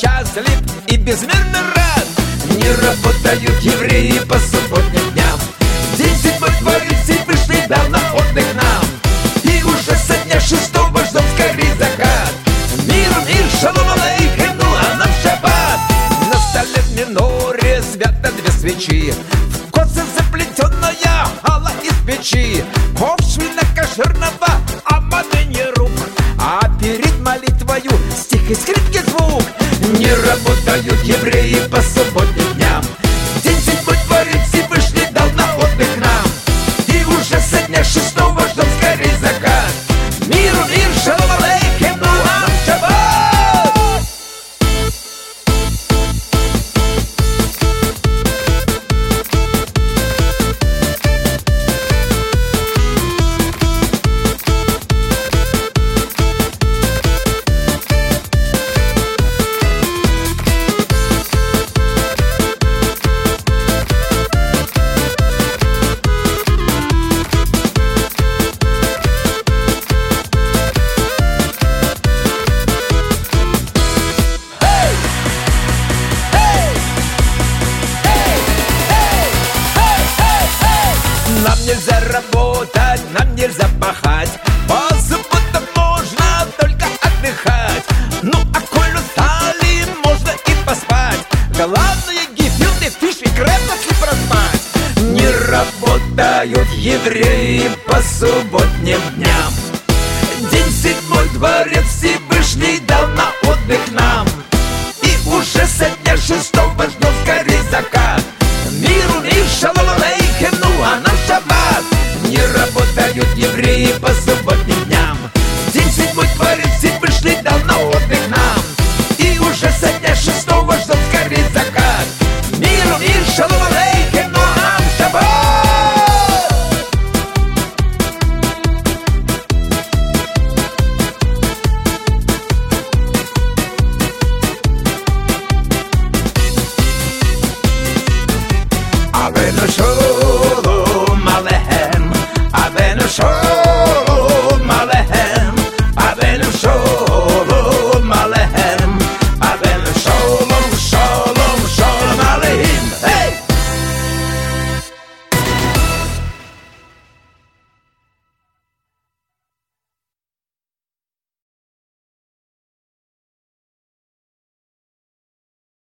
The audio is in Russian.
счастлив и безмерно рад. Не работают евреи по субботним дням. День седьмой творит Всевышний дал на отдых нам. И уже со дня шестого ждем скорей закат. Мир, мир, шалом алейхем, ну а нам шаббат. На столе в миноре свято две свечи. В косы заплетенная хала из печи. Ковш кошерного, а не рук А перед молитвою стих и скрипки работают евреи нельзя работать, нам нельзя пахать. По субботам можно только отдыхать. Ну а коль устали, можно и поспать. Главное гибилды, фиш и крэп проспать. Не работают евреи по субботним дням. День седьмой, дворец Всевышний дал на отдых нам. И уже со дня шестого ждем Гуляют евреи по субботним дням. День седьмой творит седьмой пришли давно отдых нам. И уже со дня шестого ждет скорее закат. Миру мир, шалом алейкем, но ну, а ам шаббат. А вы на